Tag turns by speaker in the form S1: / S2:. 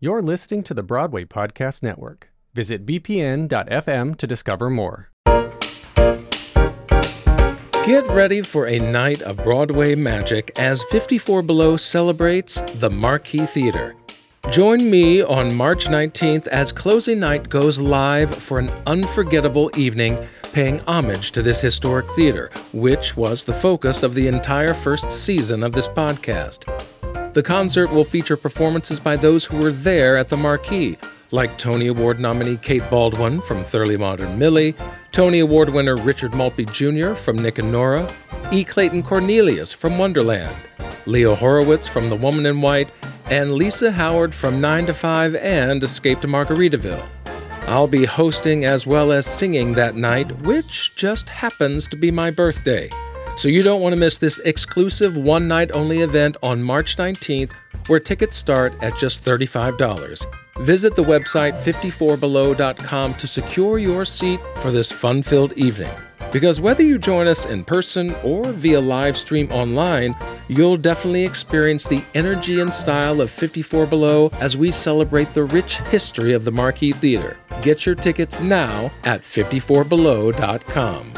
S1: You're listening to the Broadway Podcast Network. Visit bpn.fm to discover more.
S2: Get ready for a night of Broadway magic as 54 Below celebrates the Marquis Theater. Join me on March 19th as closing night goes live for an unforgettable evening paying homage to this historic theater, which was the focus of the entire first season of this podcast. The concert will feature performances by those who were there at the Marquis, like Tony Award nominee Kate Baldwin from Thoroughly Modern Millie, Tony Award winner Richard Maltby Jr. from Nick and Nora, E. Clayton Cornelious from Wonderland, Leah Horowitz from The Woman in White, and Lisa Howard from 9 to 5 and Escape to Margaritaville. I'll be hosting as well as singing that night, which just happens to be my birthday. So you don't want to miss this exclusive one night only event on March 19th, where tickets start at just $35. Visit the website 54below.com to secure your seat for this fun filled evening. Because whether you join us in person or via live stream online, you'll definitely experience the energy and style of 54 Below as we celebrate the rich history of the Marquis Theater. Get your tickets now at 54below.com.